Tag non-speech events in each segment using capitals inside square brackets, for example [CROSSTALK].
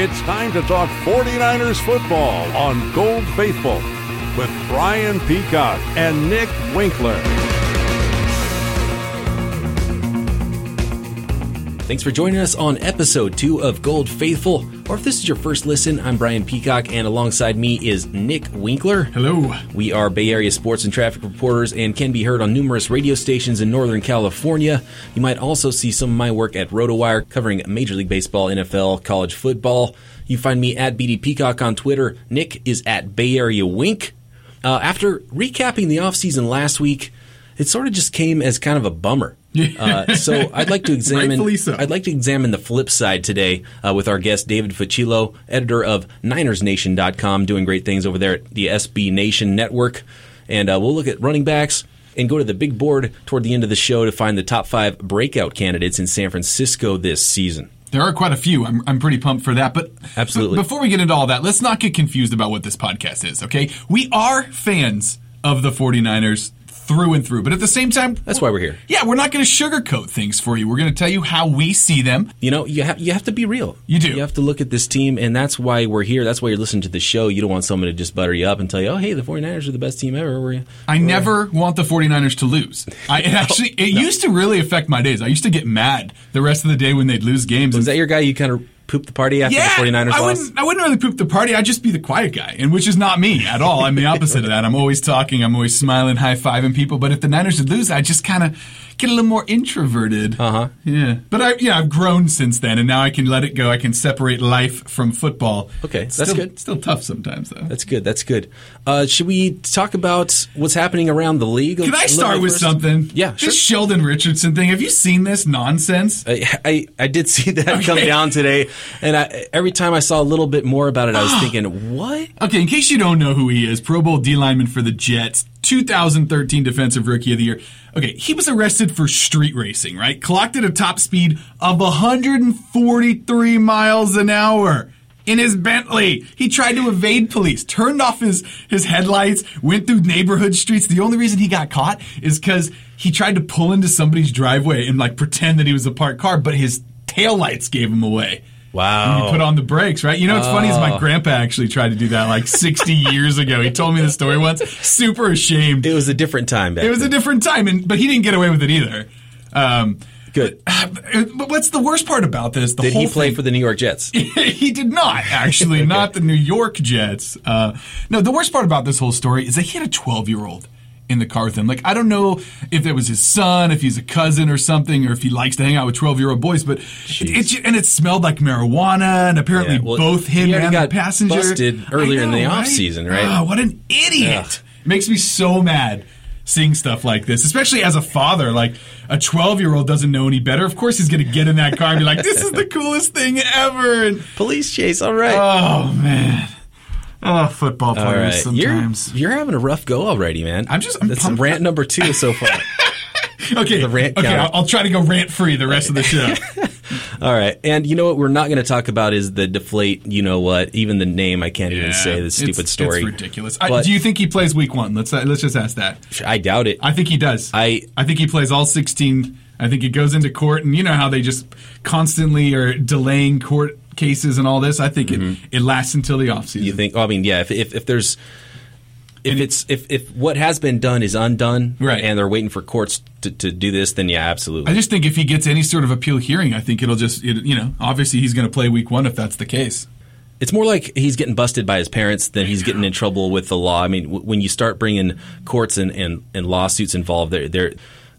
It's time to talk 49ers football on Gold Faithful with Brian Peacock and Nick Winkler. Thanks for joining us on episode two of Gold Faithful. Or if this is your first listen, I'm Brian Peacock, and alongside me is Nick Winkler. Hello. We are Bay Area sports and traffic reporters and can be heard on numerous radio stations in Northern California. You might also see some of my work at RotoWire covering Major League Baseball, NFL, college football. You find me at BD Peacock on Twitter. Nick is at Bay Area Wink. Uh, after recapping the offseason last week, it sort of just came as kind of a bummer. Uh, so [LAUGHS] I'd like to examine. So. I'd like to examine the flip side today uh, with our guest David Fucillo, editor of NinersNation.com, doing great things over there at the SB Nation Network, and uh, we'll look at running backs and go to the big board toward the end of the show to find the top five breakout candidates in San Francisco this season. There are quite a few. I'm, I'm pretty pumped for that. But Absolutely. b- before we get into all that, let's not get confused about what this podcast is, okay? We are fans of the 49ers through and through. But at the same time, That's why we're here. yeah, we're not going to sugarcoat things for you. We're going to tell you how we see them. You know, you have you have to be real. You do. You have to look at this team, and that's why we're here. That's why you're listening to the show. You don't want someone to just butter you up and tell you, "Oh, hey, the 49ers are the best team ever." We're, I never want the 49ers to lose. I it actually it [LAUGHS] used to really affect my days. I used to get mad the rest of the day when they'd lose games. Was and that your guy? You kind of pooped the party after yeah, the 49ers I lost? wouldn't, I wouldn't really poop the party. I'd just be the quiet guy, and which is not me at all. I'm the opposite of that. I'm always talking. I'm always smiling, high fiving people. But if the Niners would lose, I just kind of get a little more introverted. Uh huh. Yeah, but I yeah I've grown since then, and now I can let it go. I can separate life from football. Okay, that's still, good. Still tough sometimes though. That's good. That's good. Uh, should we talk about what's happening around the league? a Can I start with first? something? Yeah, This. Sheldon Richardson thing. Have you seen this nonsense? I, I I did [LAUGHS] see that come down today, and I, every time I saw a little bit more about it, I was [GASPS] thinking, "What? Okay, in case you don't know who he is, Pro Bowl D lineman for the Jets, 2013 Defensive Rookie of the Year. Okay, he was arrested for street racing, right? Clocked at a top speed of 143 miles an hour. In his Bentley, he tried to evade police, turned off his, his headlights, went through neighborhood streets. The only reason he got caught is because he tried to pull into somebody's driveway and like pretend that he was a parked car, but his taillights gave him away. Wow! You put on the brakes, right? You know what's funny is my grandpa actually tried to do that like 60 [LAUGHS] years ago. He told me the story once. Super ashamed. it was a different time back. It was a different time, and but he didn't get away with it either. Um, good. but what's the worst part about this? The Did whole he play thing- for the New York Jets? [LAUGHS] he did not actually, [LAUGHS] not the New York Jets. Uh, no, the worst part about this whole story is that he had a 12 year old in the car with him. Like I don't know if it was his son, if he's a cousin or something, or if he likes to hang out with 12 year old boys. But it, it and it smelled like marijuana, and apparently Yeah, well, both him and the passenger busted earlier I in the know, offseason, right? Oh, what an idiot! Makes me so mad. Seeing stuff like this, especially as a father, like a 12 year old doesn't know any better. Of course, he's going to get in that car and be like, "This is the coolest thing ever!" And Police chase. All right. Oh man. Oh, football players right. You're, sometimes. you're having a rough go already, man. I'm just- I'm That's pumped. rant number two so far. [LAUGHS] okay, the rant okay. I'll, I'll try to go rant free the rest of the show. [LAUGHS] All right. And you know what we're not going to talk about is the deflate, you know what? Even the name I can't even say this stupid it's, story. It's ridiculous. I, do you think he plays week one? Let's uh, let's just ask that. I doubt it. I think he does. I- I think he plays all 16. I think he goes into court, and you know how they just constantly are delaying court cases and all this. I think it, it lasts until the offseason. Mm-hmm. you think? I mean, yeah. If if, if there's if it's if, if what has been done is undone, Right. and they're waiting for courts to, to do this, then yeah, absolutely. I just think if he gets any sort of appeal hearing, I think it'll just, it, you know, obviously he's going to play week one if that's the case. It's more like he's getting busted by his parents than he's getting in trouble with the law. I mean, w- when you start bringing courts and, and, and lawsuits involved, they're, they're,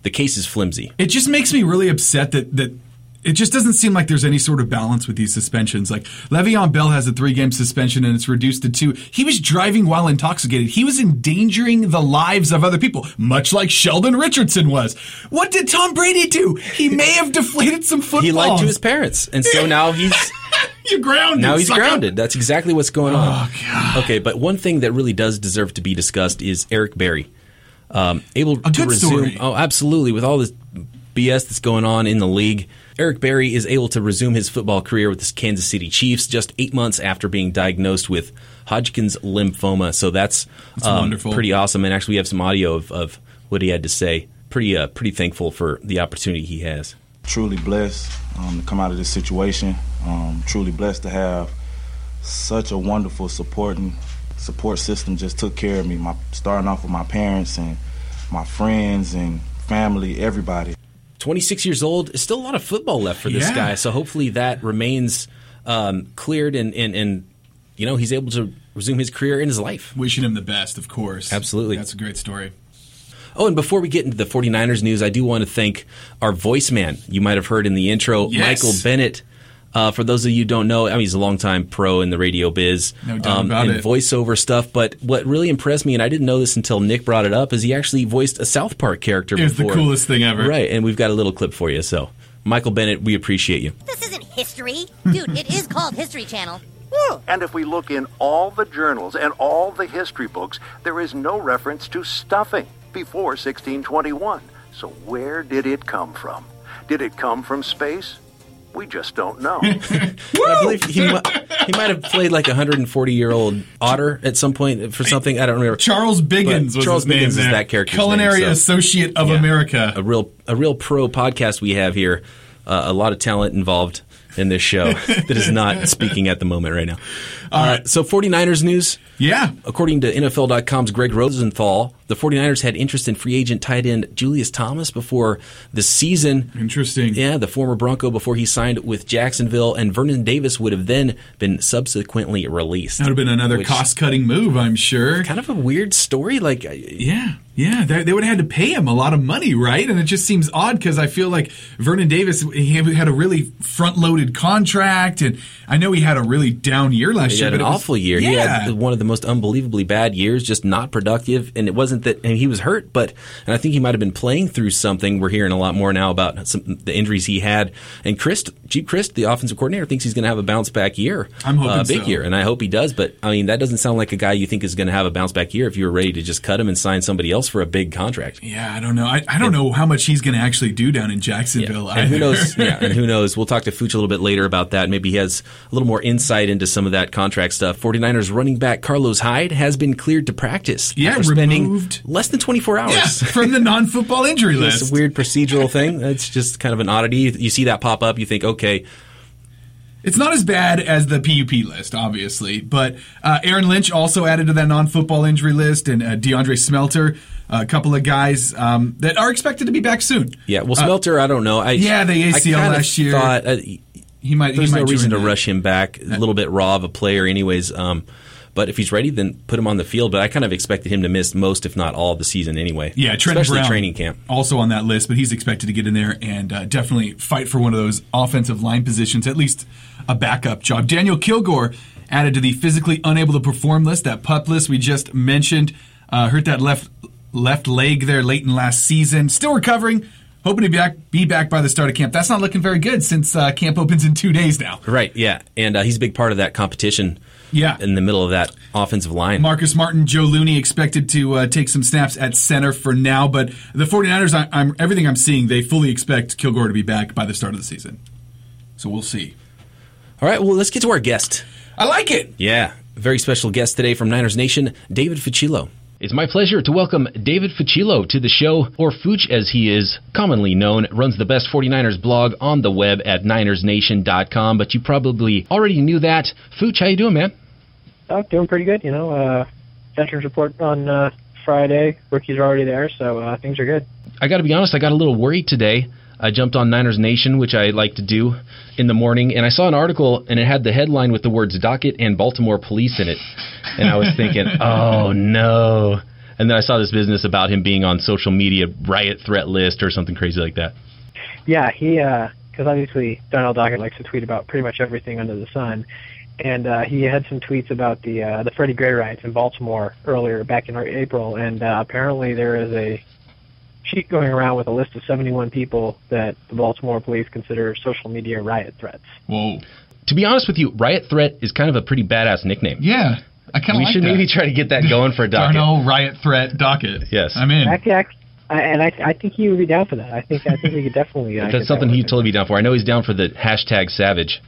the case is flimsy. It just makes me really upset that that it just doesn't seem like there's any sort of balance with these suspensions. Like Le'Veon Bell has a three game suspension and it's reduced to two. He was driving while intoxicated. He was endangering the lives of other people, much like Sheldon Richardson was. What did Tom Brady do? He [LAUGHS] may have deflated some footballs. He lied to his parents, and so now he's [LAUGHS] You're grounded. now he's sucker. grounded. That's exactly what's going on. Oh, God. Okay, but one thing that really does deserve to be discussed is Eric Berry. Um, able to good resume. story. Oh, absolutely. With all this BS that's going on in the league, Eric Berry is able to resume his football career with the Kansas City Chiefs just eight months after being diagnosed with Hodgkin's lymphoma. So that's, um, wonderful. pretty awesome. And actually, we have some audio of, of what he had to say. Pretty, uh, pretty thankful for the opportunity he has. truly blessed um, to come out of this situation. Um, truly blessed to have such a wonderful supporting support system. Just took care of me. My starting off with my parents and my friends and family, everybody. 26 years old. Still a lot of football left for this Yeah. guy. So hopefully that remains um, cleared and, and, and, you know, he's able to resume his career in his life. Wishing him the best, of course. Absolutely. That's a great story. Oh, and before we get into the 49ers news, I do want to thank our voice man. You might have heard in the intro, Yes. Michael Bennett. Uh, for those of you who don't know, I mean, he's a longtime pro in the radio biz. um, No doubt about and it. voiceover stuff. But what really impressed me, and I didn't know this until Nick brought it up, is he actually voiced a South Park character It was the coolest thing ever. Right, and we've got a little clip for you. So, Michael Bennett, we appreciate you. This isn't history. Dude, it is called History Channel. And if we look in all the journals and all the history books, there is no reference to stuffing before 1621. So where did it come from? Did it come from space? We just don't know. [LAUGHS] I believe he, mi- he might have played like a 140 year old otter at some point for something. I don't remember. Charles Biggins But was Charles his name is there. that character's Culinary name, so- Associate of Yeah. America. a real a real pro podcast we have here. Uh, a lot of talent involved in this show [LAUGHS] that is not speaking at the moment right now. All right. Uh, so 49ers news. Yeah. According to NFL.com's Greg Rosenthal, the 49ers had interest in free agent tight end Julius Thomas before the season. Interesting. Yeah, the former Bronco before he signed with Jacksonville, and Vernon Davis would have then been subsequently released. That would have been another cost cutting move, I'm sure. Kind of a weird story. Like, Yeah, yeah, they, they would have had to pay him a lot of money, right? And it just seems odd because I feel like Vernon Davis he had a really front loaded contract, and I know he had a really down year last He had an was- awful year. He had one of the most unbelievably bad years, just not productive. And it wasn't that and he was hurt, but and I think he might have been playing through something. We're hearing a lot more now about some, the injuries he had. And Chris, Geep Chryst, the offensive coordinator, thinks he's going to have a bounce back year. I'm hoping uh, big so. year, and I hope he does. But I mean, that doesn't sound like a guy you think is going to have a bounce back year if you were ready to just cut him and sign somebody else for a big contract. yeah, I don't know. I, I don't know how much he's going to actually do down in Jacksonville. And who knows? Yeah, and who [LAUGHS] knows? We'll talk to Fuchs a little bit later about that. Maybe he has a little more insight into some of that contract stuff. 49ers running back Carlos Hyde has been cleared to practice Yeah, after spending removed. less than 24 hours. yeah, [LAUGHS] from the non-football injury It's list. a weird procedural thing. It's just kind of an oddity. You see that pop up, you think, okay, It's not as bad as the PUP list, obviously, but uh, Aaron Lynch also added to that non-football injury list, and uh, DeAndre Smelter, a couple of guys um, that are expected to be back soon. yeah. Well, Smelter, I don't know. I, Uh, yeah, the ACL kinda last year. Thought, uh, He might. there's he might no reason to that. rush him back. A little bit raw of a player, anyways. Um, but if he's ready, then put him on the field. But I kind of expected him to miss most, if not all, of the season anyway. Yeah, Trent especially Brown, training camp. also on that list, but he's expected to get in there and uh, definitely fight for one of those offensive line positions, at least a backup job. Daniel Kilgore added to the physically unable to perform list, that pup list we just mentioned. Uh, hurt that left left leg there late in last season. Still recovering. Hoping to be back, be back by the start of camp. That's not looking very good since uh, camp opens in two days now. Right, yeah. And uh, he's a big part of that competition Yeah. in the middle of that offensive line. Marcus Martin, Joe Looney expected to uh, take some snaps at center for now, but the 49ers, I, I'm, everything I'm seeing, they fully expect Kilgore to be back by the start of the season. So we'll see. All right, well, let's get to our guest. I like it. Yeah, very special guest today from Niners Nation, David Fucillo. It's my pleasure to welcome David Fucillo to the show, or Fooch as he is commonly known, runs the best 49ers blog on the web at ninersnation.com, but you probably already knew that. Fooch, how you doing, man? Oh, doing pretty good. You know, uh, veterans report on uh, Friday. Rookies are already there, so uh, things are good. I got to be honest, I got a little worried today. I jumped on Niners Nation, which I like to do in the morning, and I saw an article, and it had the headline with the words "Dockett and Baltimore Police" in it, and I was thinking, [LAUGHS] "Oh no!" And then I saw this business about him being on social media riot threat list or something crazy like that. Yeah, he because obviously Darnell Dockett likes to tweet about pretty much everything under the sun, and uh, he had some tweets about the uh, the Freddie Gray riots in Baltimore earlier back in April, and uh, apparently there is a sheet going around with a list of 71 people that the Baltimore police consider social media riot threats. Whoa. To be honest with you, riot threat is kind of a pretty badass nickname. Yeah, I kind of we like should that. maybe try to get that going for a Dockett. Darnell riot threat Dockett. Yes. I'm in. Actually, I, I- and I, I think he would be down for that. I think I think we could definitely. Uh, get That's that something he'd totally be down for. I know he's down for the hashtag savage.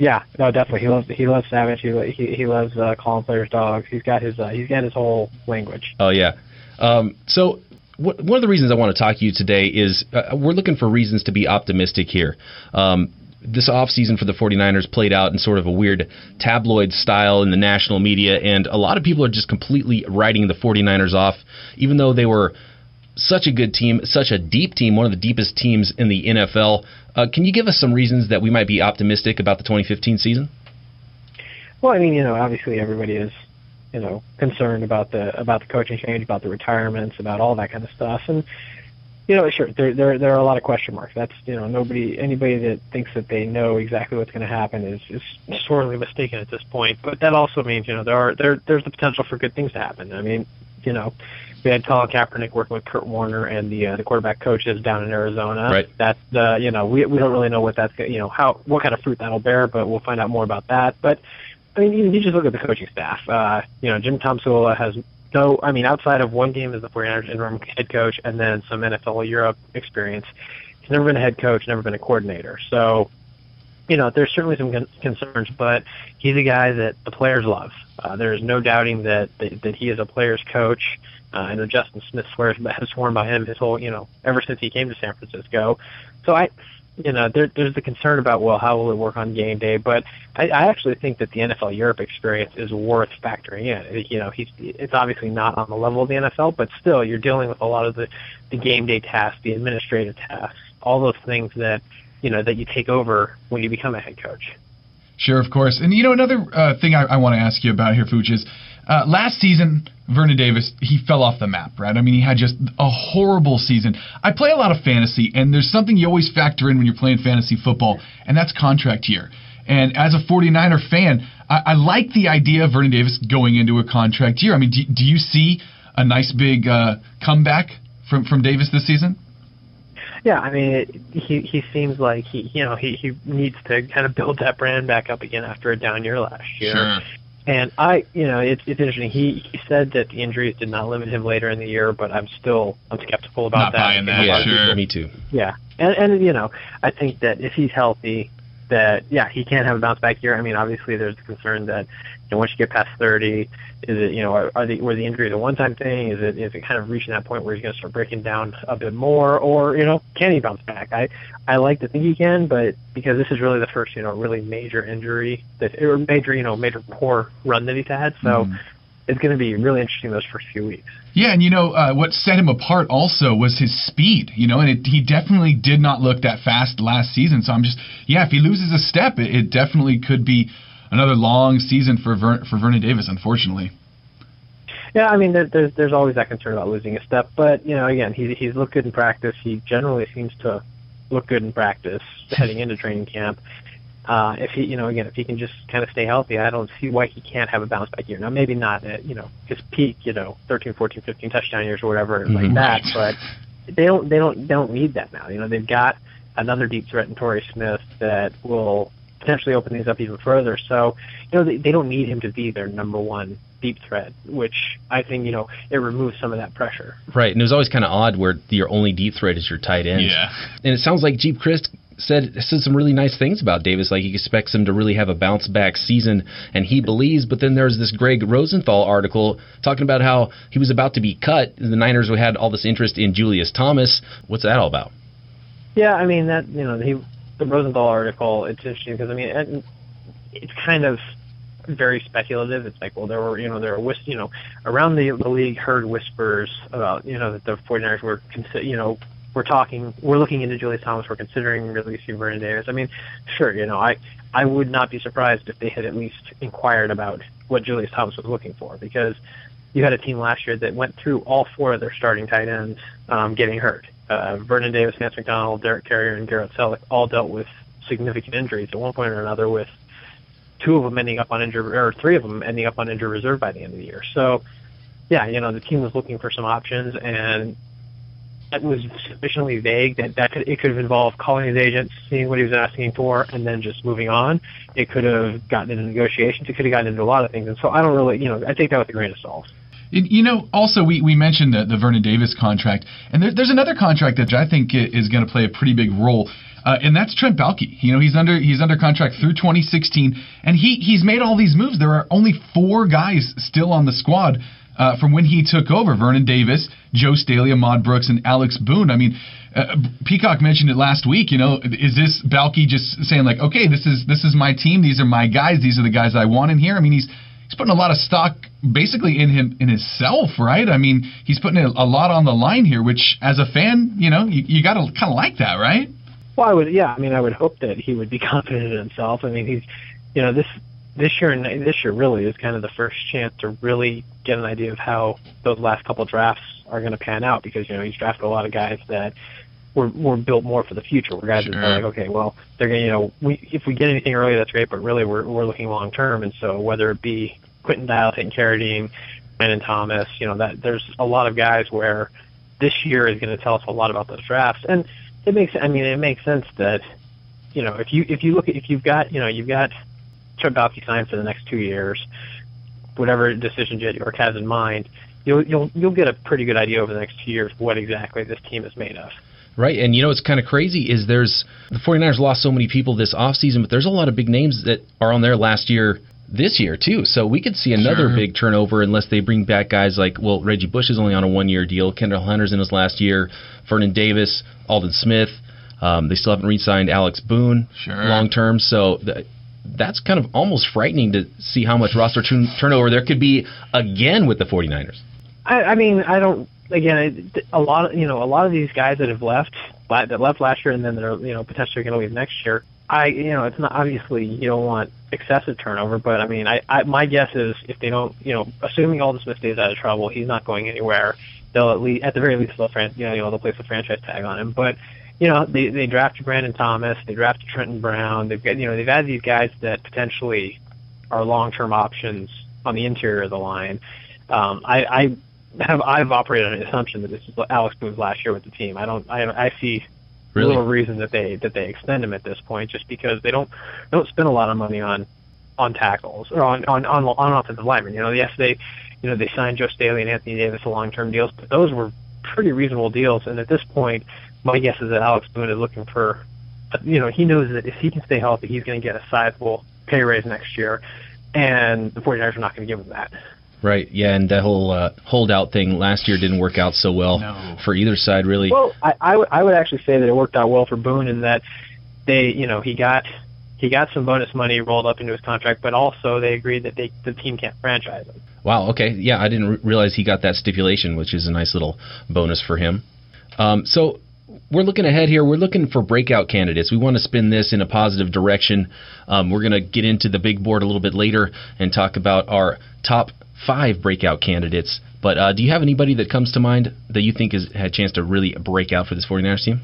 Yeah, no, definitely. He loves he loves Savage. He he, he loves uh, calling players dogs. He's got his uh, he's got his whole language. Oh yeah. Um, so wh- one of the reasons I want to talk to you today is uh, we're looking for reasons to be optimistic here. Um, this offseason for the 49ers played out in sort of a weird tabloid style in the national media, and a lot of people are just completely writing the 49ers off, even though they were such a good team, such a deep team, one of the deepest teams in the NFL. Uh, can you give us some reasons that we might be optimistic about the 2015 season? Well, I mean, you know, obviously everybody is, you know, concerned about the about the coaching change, about the retirements, about all that kind of stuff, and you know, sure, there there there are a lot of question marks. That's you know, nobody anybody that thinks that they know exactly what's going to happen is is sorely mistaken at this point. But that also means you know there are there there's the potential for good things to happen. I mean, you know, we had Colin Kaepernick working with Kurt Warner and the uh, the quarterback coaches down in Arizona. Right. That's uh, you know we we don't really know what that's you know how what kind of fruit that'll bear, but we'll find out more about that. But I mean, you, just look at the coaching staff. Uh, you know, Jim Tomsula has no, I mean, outside of one game as the 49ers interim head coach and then some NFL Europe experience, he's never been a head coach, never been a coordinator. So, you know, there's certainly some con- concerns, but he's a guy that the players love. Uh, there's no doubting that, that that he is a player's coach. Uh, I Justin Smith swears has sworn by him his whole, you know, ever since he came to San Francisco. So I, you know, there, there's the concern about well, how will it work on game day? But I, I actually think that the NFL Europe experience is worth factoring in. You know, he's it's obviously not on the level of the NFL, but still, you're dealing with a lot of the the game day tasks, the administrative tasks, all those things that you know that you take over when you become a head coach. Sure, of course. And you know, another uh, thing I, I want to ask you about here, Fooch, is uh, last season, Vernon Davis, he fell off the map, right? I mean, he had just a horrible season. I play a lot of fantasy, and there's something you always factor in when you're playing fantasy football, and that's contract year. And as a 49er fan, I, I like the idea of Vernon Davis going into a contract year. I mean, do, do you see a nice big uh, comeback from, from Davis this season? Yeah, I mean, it, he he seems like he you know he he needs to kind of build that brand back up again after a down year last year. Sure. And I, you know, it's it's interesting. He he said that the injuries did not limit him later in the year, but I'm still I'm skeptical about Not that. buying that, yeah, sure. me too. Yeah, and and you know, I think that if he's healthy, that yeah, he can't have a bounce back year. I mean, obviously, there's the concern that you know once you get past 30, is it you know are, are the were the injuries a one time thing? Is it is it kind of reaching that point where he's going to start breaking down a bit more, or you know can he bounce back? I I like to think he can, but because this is really the first you know really major injury that or major you know major poor run that he's had, so. Mm-hmm. It's going to be really interesting those first few weeks. Yeah, and you know uh, what set him apart also was his speed. You know, and it, he definitely did not look that fast last season. So I'm just, yeah, if he loses a step, it, it definitely could be another long season for Ver, for Vernon Davis. Unfortunately. Yeah, I mean, there, there's there's always that concern about losing a step, but you know, again, he's he's looked good in practice. He generally seems to look good in practice heading into training camp. Uh, if he, you know, again, if he can just kind of stay healthy, I don't see why he can't have a bounce back year. Now, maybe not at, you know, his peak, you know, 13, 14, 15 touchdown years or whatever like Mhm. that, but they don't, they don't, they don't need that now. You know, they've got another deep threat in Torrey Smith that will potentially open things up even further. So, you know, they, they don't need him to be their number one deep threat, which I think, you know, it removes some of that pressure. Right, and it was always kind of odd where your only deep threat is your tight end. Yeah. And it sounds like Geep Chryst said said some really nice things about Davis. Like he expects him to really have a bounce back season, and he believes. But then there's this Greg Rosenthal article talking about how he was about to be cut. The Niners had all this interest in Julius Thomas. What's that all about? Yeah, I mean that you know he the Rosenthal article. It's interesting because I mean it, it's kind of very speculative. It's like well there were you know there were you know around the, the league heard whispers about you know that the 49ers were you know we're talking we're looking into Julius Thomas. We're considering releasing Vernon Davis. I mean sure you know I I would not be surprised if they had at least inquired about what Julius Thomas was looking for because you had a team last year that went through all four of their starting tight ends um, getting hurt. Uh, Vernon Davis, Vance McDonald, Derek Carrier, and Garrett Celek all dealt with significant injuries at one point or another, with two of them ending up on injured, or three of them ending up on injured reserve by the end of the year. So, yeah, you know, the team was looking for some options, and it was sufficiently vague that that could, it could have involved calling his agent, seeing what he was asking for, and then just moving on. It could have gotten into negotiations. It could have gotten into a lot of things, and so I don't really, you know, I take that with a grain of salt. You know, also we, we mentioned the, the Vernon Davis contract, and there, there's another contract that I think is going to play a pretty big role, uh, and that's Trent Baalke. You know, he's under he's under contract through 2016, and he he's made all these moves. There are only four guys still on the squad uh, from when he took over. Vernon Davis, Joe Staley, Ahmad Brooks, and Alex Boone. I mean, uh, Peacock mentioned it last week. You know, is this Baalke just saying like, okay, this is this is my team. These are my guys. These are the guys I want in here. I mean, he's he's putting a lot of stock basically in him in himself, right? I mean, he's putting a, a lot on the line here, which as a fan, you know, you, you got to kind of like that, right? Well, I would, yeah. I mean, I would hope that he would be [LAUGHS] confident in himself. I mean, he's, you know, this this year and this year really is kind of the first chance to really get an idea of how those last couple drafts are going to pan out because you know he's drafted a lot of guys that were were built more for the future. Where guys Sure. are like, okay, well, they're going to, you know, we if we get anything early, that's great, but really we're we're looking long term, and so whether it be Quinton Dial, Peyton Carradine, Brandon Thomas, you know, that there's a lot of guys where this year is going to tell us a lot about those drafts, and it makes, I mean, it makes sense that, you know, if you if you look at if you've got, you know, you've got Trent signed for the next two years, whatever decision Jed York has in mind, you'll you'll you'll get a pretty good idea over the next two years what exactly this team is made of. Right, and you know what's kind of crazy is there's the 49ers lost so many people this offseason, but there's a lot of big names that are on there last year this year too. So we could see another Sure. big turnover unless they bring back guys like well Reggie Bush is only on a one year deal, Kendall Hunter's in his last year, Vernon Davis, Aldon Smith. Um, they still haven't re-signed Alex Boone Sure. long term. So th- that's kind of almost frightening to see how much roster turn- turnover there could be again with the 49ers. I, I mean, I don't. Again, a lot of you know a lot of these guys that have left that left last year and then they're you know potentially going to leave next year. I you know it's not obviously you don't want excessive turnover, but I mean I, I my guess is if they don't you know assuming Aldon Smith stays out of trouble, he's not going anywhere. They'll at least at the very least they'll you know they'll place a franchise tag on him, but. You know, they they drafted Brandon Thomas, they drafted Trenton Brown. They've got you know they've had these guys that potentially are long term options on the interior of the line. Um, I, I have I've operated on the assumption that this is Alex Boone's last year with the team. I don't I I see Really? little reason that they that they extend him at this point just because they don't they don't spend a lot of money on on tackles or on on on, on offensive linemen. You know, yes they you know they signed Joe Staley and Anthony Davis to long term deals, but those were pretty reasonable deals. And at this point, my guess is that Alex Boone is looking for you know he knows that if he can stay healthy, he's going to get a sizable pay raise next year, and the 49ers are not going to give him that. Right. Yeah, and that whole uh, holdout thing last year didn't work out so well No. for either side, really. Well, I, I, would, would actually say that it worked out well for Boone in that they, you know, he got he got some bonus money rolled up into his contract, but also they agreed that they the team can't franchise him. Wow. Okay. Yeah, I didn't re- realize he got that stipulation, which is a nice little bonus for him. Um, so we're looking ahead here. We're looking for breakout candidates. We want to spin this in a positive direction. Um, we're going to get into the big board a little bit later and talk about our top five breakout candidates. But uh, do you have anybody that comes to mind that you think has had a chance to really break out for this 49ers team?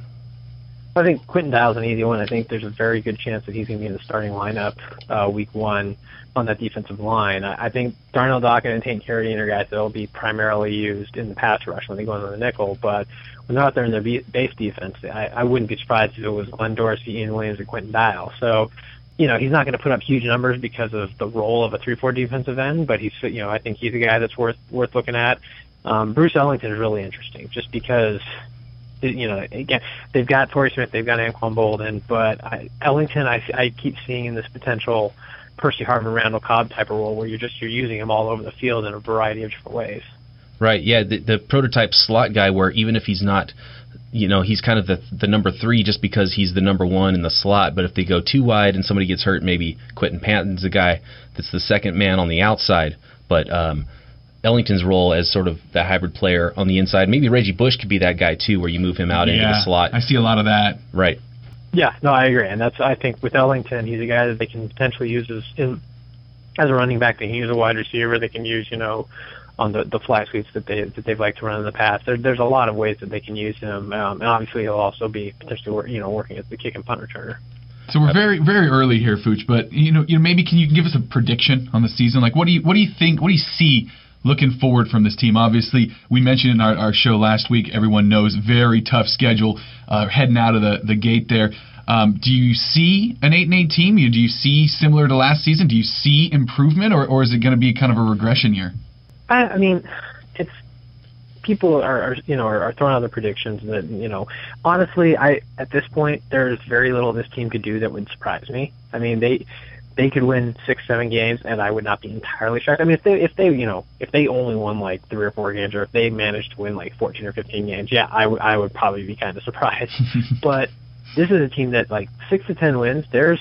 I think Quinton Dial's an easy one. I think there's a very good chance that he's going to be in the starting lineup uh, week one on that defensive line. I, I think Darnell Dockett and Tank Carradine are guys that will be primarily used in the pass rush when they go into the nickel, but when they're out there in their base defense, I, I wouldn't be surprised if it was Glenn Dorsey, Ian Williams, and Quinton Dial. So, you know, he's not going to put up huge numbers because of the role of a three-four defensive end, but he's, you know, I think he's a guy that's worth worth looking at. Um, Bruce Ellington is really interesting, just because you know, again, they've got Torrey Smith, they've got Anquan Boldin, but I, Ellington, I, I keep seeing this potential Percy Harvin, Randall Cobb type of role where you're just you're using him all over the field in a variety of different ways. Right. Yeah. The, the prototype slot guy, where even if he's not, you know, he's kind of the the number three just because he's the number one in the slot. But if they go too wide and somebody gets hurt, maybe Quinton Patton's the guy that's the second man on the outside. But um, Ellington's role as sort of the hybrid player on the inside, maybe Reggie Bush could be that guy too, where you move him out into the slot. I see a lot of that. Right. Yeah, no, I agree, and that's I think with Ellington, he's a guy that they can potentially use as in, as a running back. They can use a wide receiver. They can use you know on the the fly sweeps that they that they've liked to run in the past. There, there's a lot of ways that they can use him, um, and obviously he'll also be potentially wor- you know working as the kick and punt returner. So we're very very early here, Fooch. But you know, you know, maybe can you give us a prediction on the season? Like, what do you what do you think? What do you see looking forward from this team? Obviously, we mentioned in our, our show last week. Everyone knows very tough schedule uh, heading out of the the gate there. Um, do you see an eight and eight team? You- Do you see similar to last season? Do you see improvement, or, or is it going to be kind of a regression year? I, I mean, it's people are, are you know are, are throwing out the predictions that you know honestly I at this point there's very little this team could do that would surprise me. I mean they they could win six, seven games, and I would not be entirely shocked. I mean, if they, if they, you know, if they only won like three or four games, or if they managed to win like 14 or 15 games, yeah, I would probably be kind of surprised. [LAUGHS] but this is a team that like six to ten wins. There's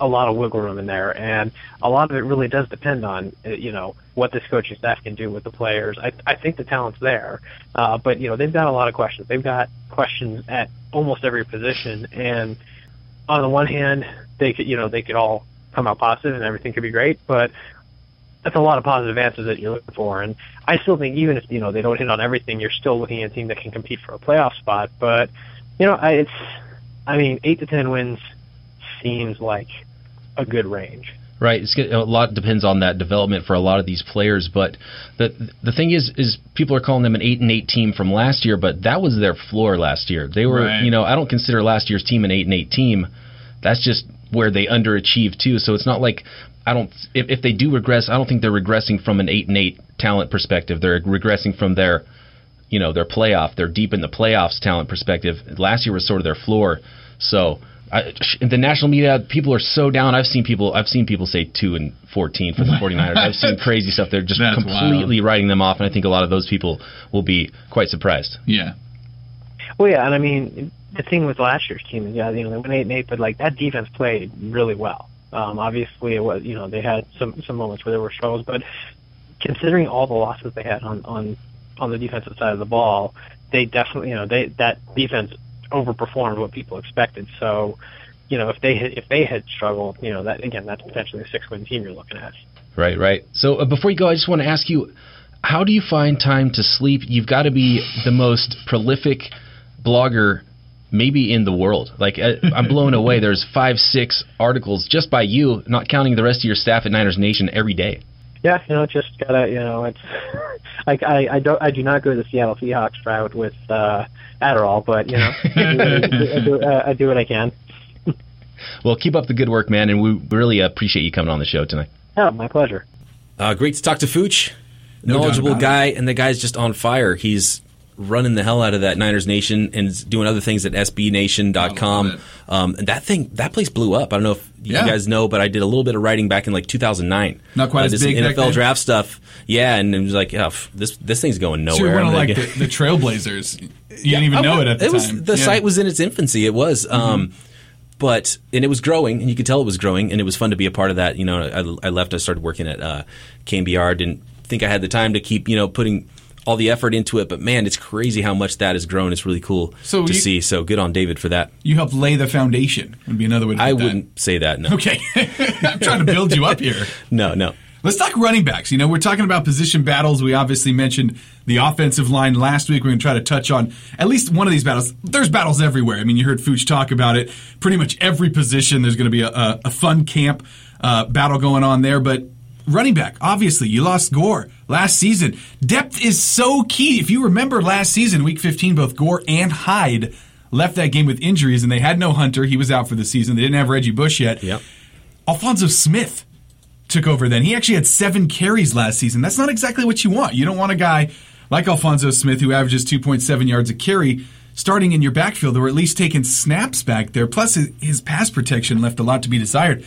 a lot of wiggle room in there, and a lot of it really does depend on uh, you know what this coaching staff can do with the players. I I think the talent's there, uh, but you know they've got a lot of questions. They've got questions at almost every position, and on the one hand, they could you know they could all come out positive and everything could be great, but that's a lot of positive answers that you're looking for. And I still think even if you know they don't hit on everything, you're still looking at a team that can compete for a playoff spot. But you know, I, it's I mean, eight to ten wins seems like a good range. Right. It's, a lot depends on that development for a lot of these players, but the the thing is, is people are calling them an eight and eight team from last year, but that was their floor last year. They were, right. you know, I don't consider last year's team an eight and eight team. That's just where they underachieved too. So it's not like I don't. If, if they do regress, I don't think they're regressing from an eight and eight talent perspective. They're regressing from their, you know, their playoff. They're deep in the playoffs talent perspective. Last year was sort of their floor. So I, the national media people are so down. I've seen people. I've seen people say two and fourteen for the [LAUGHS] 49ers. I've seen crazy stuff. They're just That's completely wild. writing them off, and I think a lot of those people will be quite surprised. Yeah. Well, yeah, and I mean the thing with last year's team is yeah, you know they went eight and eight, but like that defense played really well. Um, obviously, it was you know they had some some moments where there were struggles, but considering all the losses they had on on on the defensive side of the ball, they definitely you know they that defense overperformed what people expected. So, you know, if they had, if they had struggled, you know, that again, that's potentially a six win team you're looking at. Right, right. So uh, before you go, I just want to ask you, how do you find time to sleep? You've got to be the most prolific blogger maybe in the world. Like uh, I'm blown away. [LAUGHS] There's five, six articles just by you, not counting the rest of your staff at Niners Nation every day. Yeah, you know, just gotta, you know, it's [LAUGHS] like I, I don't, I do not go to the Seattle Seahawks route with uh, Adderall, but you know, I, do, I, do, uh, I do what I can. [LAUGHS] well, keep up the good work, man, and we really appreciate you coming on the show tonight. Oh, my pleasure. Uh, great to talk to Fooch. No Knowledgeable guy, and the guy's just on fire. He's running the hell out of that Niners Nation and doing other things at SBNation.com. Um, and that thing, that place blew up. I don't know if you yeah. guys know, but I did a little bit of writing back in like 2009. Not quite uh, as big. NFL draft stuff. Yeah, and it was like, oh, this this thing's going nowhere. So you're one of like the, the, Trailblazers. [LAUGHS] You yeah, didn't even know it at the it was, time. The yeah. site was in its infancy. It was. Mm-hmm. Um, but and it was growing, and you could tell it was growing, and it was fun to be a part of that. You know, I, I left. I started working at uh, KNBR. Didn't think I had the time to keep you know putting all the effort into it. But man, it's crazy how much that has grown. It's really cool so to you, see. So good on David for that. You helped lay the foundation. Would be another way. to I wouldn't that. say that. No. Okay, [LAUGHS] I'm trying to build you up here. [LAUGHS] no, no. Let's talk running backs. You know, we're talking about position battles. We obviously mentioned the offensive line last week. We're going to try to touch on at least one of these battles. There's battles everywhere. I mean, you heard Fuchs talk about it. Pretty much every position, there's going to be a, a, a fun camp uh, battle going on there. But running back, obviously, you lost Gore last season. Depth is so key. If you remember last season, week 15, both Gore and Hyde left that game with injuries, and they had no Hunter. He was out for the season. They didn't have Reggie Bush yet. Yep. Alfonso Smith took over then. He actually had seven carries last season. That's not exactly what you want. You don't want a guy like Alfonso Smith who averages 2.7 yards a carry starting in your backfield or at least taking snaps back there. Plus, his pass protection left a lot to be desired.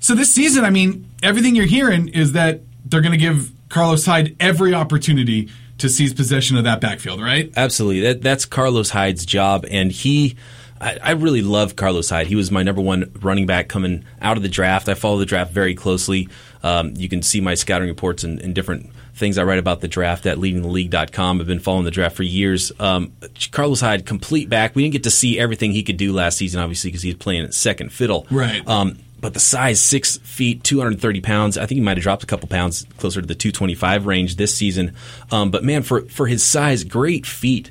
So this season, I mean, everything you're hearing is that they're going to give Carlos Hyde every opportunity to seize possession of that backfield, right? Absolutely. That, that's Carlos Hyde's job, and he. I, I really love Carlos Hyde. He was my number one running back coming out of the draft. I follow the draft very closely. Um, you can see my scouting reports and, and different things I write about the draft at leadingtheleague.com. I've been following the draft for years. Um, Carlos Hyde, complete back. We didn't get to see everything he could do last season, obviously, because he was playing second fiddle. Right. Um, but the size, six feet, 230 pounds. I think he might have dropped a couple pounds closer to the 225 range this season. Um, but man, for, for his size, great feet,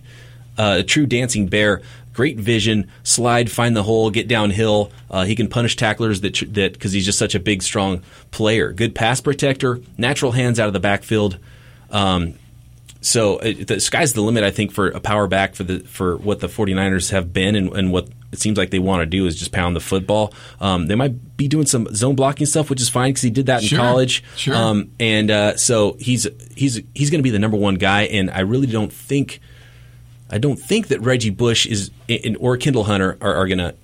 uh, a true dancing bear, great vision, slide, find the hole, get downhill. Uh, he can punish tacklers that that because he's just such a big, strong player. Good pass protector, natural hands out of the backfield. Um, so uh, the sky's the limit, I think, for a power back for the for what the 49ers have been and, and what it seems like they want to do is just pound the football. Um, they might be doing some zone blocking stuff, which is fine because he did that in sure, college. Sure. Um, and uh, so he's he's he's going to be the number one guy. And I really don't think I don't think that Reggie Bush is in, or Kendall Hunter are, are going to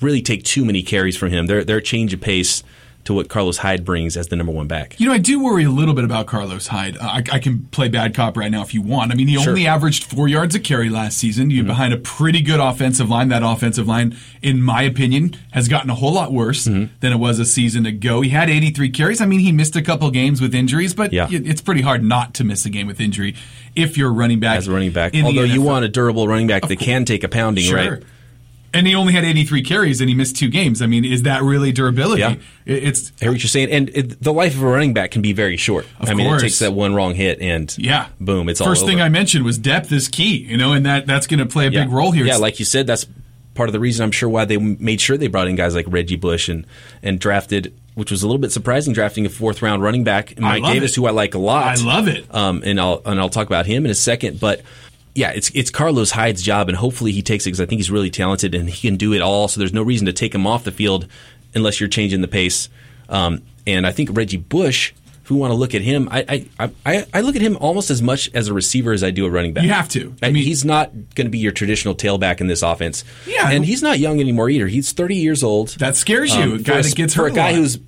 really take too many carries from him. Their their change of pace to what Carlos Hyde brings as the number one back. You know, I do worry a little bit about Carlos Hyde. Uh, I, I can play bad cop right now if you want. I mean, he Sure. only averaged four yards a carry last season. You're behind a pretty good offensive line. That offensive line, in my opinion, has gotten a whole lot worse than it was a season ago. He had 83 carries. I mean, he missed a couple games with injuries, but Yeah. it's pretty hard not to miss a game with injury if you're running back. As a running back, although you want a durable running back that can take a pounding, Sure. right? And he only had 83 carries and he missed two games. I mean, is that really durability? Yeah. It's I hear what you're saying, and it, the life of a running back can be very short. Of I mean, course. it takes that one wrong hit, and yeah, boom, it's First thing. I mentioned was depth is key, you know, and that that's going to play a yeah. big role here. Yeah, like you said, that's part of the reason I'm sure why they made sure they brought in guys like Reggie Bush and and drafted, which was a little bit surprising, drafting a fourth round running back, Mike Davis, it. who I like a lot. I love it. Um, and I'll and I'll talk about him in a second, but. Yeah, it's it's Carlos Hyde's job, and hopefully he takes it because I think he's really talented and he can do it all. So there's no reason to take him off the field unless you're changing the pace. Um, and I think Reggie Bush, if we want to look at him, I, I I I look at him almost as much as a receiver as I do a running back. You have to. I I mean, he's not going to be your traditional tailback in this offense. Yeah. and he's not young anymore either. He's 30 years old. That scares you, a for guy a- that gets for hurt a a guy who's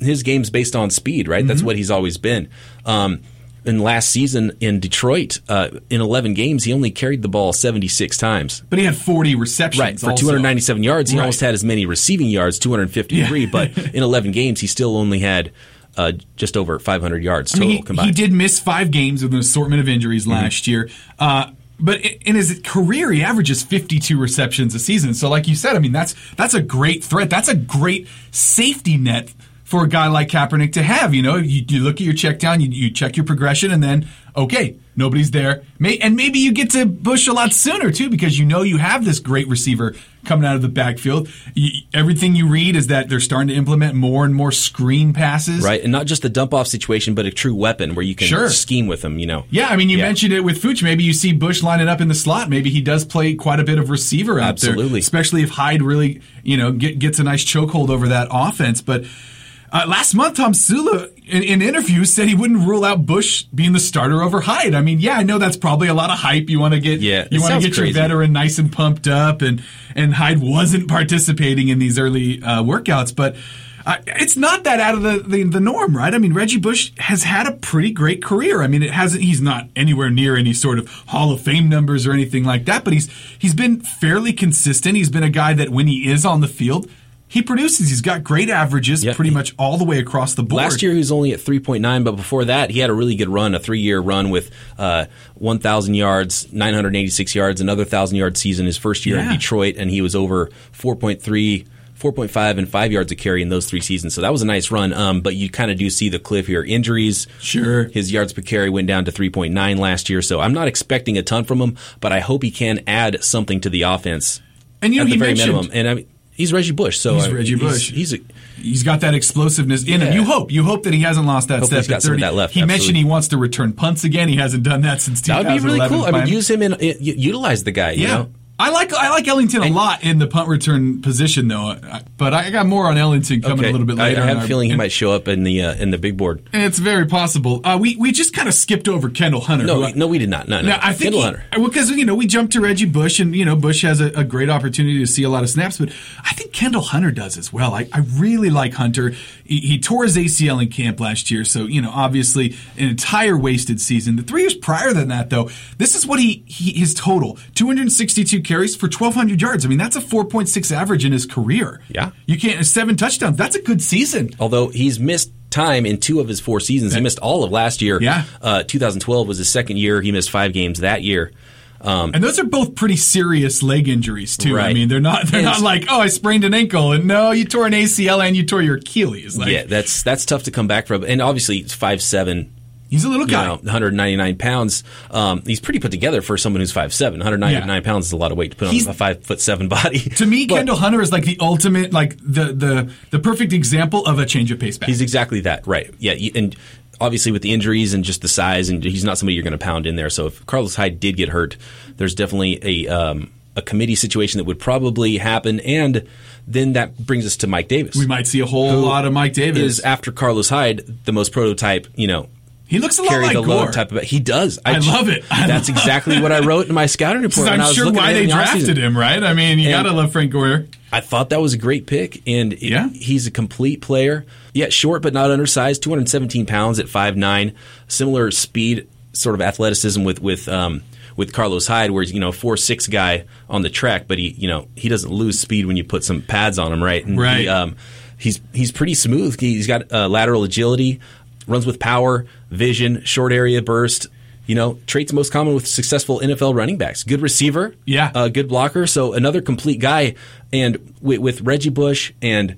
his game's based on speed, right? Mm-hmm. That's what he's always been. Um, and last season in Detroit, uh, in 11 games, he only carried the ball 76 times. but he had 40 receptions. Right, for also. 297 yards, he Right. almost had as many receiving yards, 253. Yeah. but [LAUGHS] in 11 games, he still only had uh, just over 500 yards I total mean, he, combined. he did miss five games with an assortment of injuries Mm-hmm. last year. Uh, but in his career, he averages 52 receptions a season. So, like you said, I mean, that's that's a great threat. That's a great safety net for a guy like Kaepernick to have. You know, you, you look at your check down, you, you check your progression, and then okay, nobody's there. May, and maybe you get to Bush a lot sooner too, because you know you have this great receiver coming out of the backfield. You, everything you read is that they're starting to implement more and more screen passes. Right, and not just the dump off situation, but a true weapon where you can Sure. scheme with them. You know. Yeah, I mean, you Yeah. mentioned it with Fooch. Maybe you see Bush lining up in the slot. Maybe he does play quite a bit of receiver out there, Absolutely. especially if Hyde really, you know, get, gets a nice chokehold over that offense. But uh, last month, Tomsula in, in interviews said he wouldn't rule out Bush being the starter over Hyde. I mean, yeah, I know that's probably a lot of hype. You want to get, Yeah, you want to get crazy. your veteran nice and pumped up, and and Hyde wasn't participating in these early uh, workouts, but. Uh, it's not that out of the, the, the norm, right? I mean, Reggie Bush has had a pretty great career. I mean, it hasn't. He's not anywhere near any sort of Hall of Fame numbers or anything like that, but he's he's been fairly consistent. He's been a guy that when he is on the field, he produces. He's got great averages, Yeah. pretty much all the way across the board. Last year he was only at 3.9, but before that he had a really good run, a three-year run with uh, 1,000 yards, 986 yards, another 1,000 yard season his first year in Detroit, and he was over 4.3. 4.5 and 5 yards a carry in those three seasons. So that was a nice run. Um, but you kind of do see the cliff here. Injuries. Sure. His yards per carry went down to 3.9 last year. So I'm not expecting a ton from him, but I hope he can add something to the offense and you know, at the he very mentioned minimum. And I mean, he's Reggie Bush. So He's mean, Reggie Bush. He's, a, He's got that explosiveness in him. You hope. You hope that he hasn't lost that Hopefully step at 30. that left, He mentioned he wants to return punts again. He hasn't done that since that would be really cool. I mean, use him in, uh, i- utilize the guy. You Yeah. know? I like I like Ellington a lot in the punt return position though, but I got more on Ellington coming a little bit later. I, in have a our- feeling he and- might show up in the uh, in the big board. It's very possible. Uh, we we just kind of skipped over Kendall Hunter. No, we, I- no, we did not. No, no. I think Kendall he- Hunter. well, because you know we jumped to Reggie Bush, and you know Bush has a, a great opportunity to see a lot of snaps, but I think Kendall Hunter does as well. I, I really like Hunter. He, he tore his ACL in camp last year, so you know obviously an entire wasted season. The three years prior than that, though, this is what he, he his total: 262 carries for 1,200 yards. I mean that's a 4.6 average in his career. Yeah. you can't seven touchdowns. That's a good season. Although he's missed time in two of his four seasons. He missed all of last year. Yeah. Uh, 2012 was his second year. He missed five games that year. Um, And those are both pretty serious leg injuries too. I mean, they're not they're And- not like oh I sprained an ankle and no you tore an ACL and you tore your Achilles. Like yeah, that's that's tough to come back from. And obviously, five seven. He's a little You guy. know, 199 pounds. Um, he's pretty put together for someone who's 5'7". 199 Yeah. pounds is a lot of weight to put He's- on a five foot seven body. [LAUGHS] to me, But- Kendall Hunter is like the ultimate, like the the the perfect example of a change of pace back. He's exactly that, right? Yeah, and obviously with the injuries and just the size, and he's not somebody you're going to pound in there. So if Carlos Hyde did get hurt, there's definitely a um, a committee situation that would probably happen, and then that brings us to Mike Davis. we might see a whole lot of Mike Davis. Is after Carlos Hyde the most prototype, you know. He looks a lot Carry like the Gore. load type of. He does. I love it. I that's love- exactly what I wrote in my scouting [LAUGHS] report. I I'm sure why they the drafted him, right? I mean, you And- gotta love Frank Gore. I thought that was a great pick, and it- Yeah. he's a complete player. Yeah, short but not undersized, 217 pounds at 5'9", similar speed, sort of athleticism with with um, with Carlos Hyde, where he's you know four six guy on the track, but he you know he doesn't lose speed when you put some pads on him, right? And Right. He, um, he's he's pretty smooth. He's got uh, lateral agility, runs with power, vision, short area burst. You know, traits most common with successful NFL running backs. Good receiver, Yeah. uh, good blocker. So another complete guy. And with, with Reggie Bush and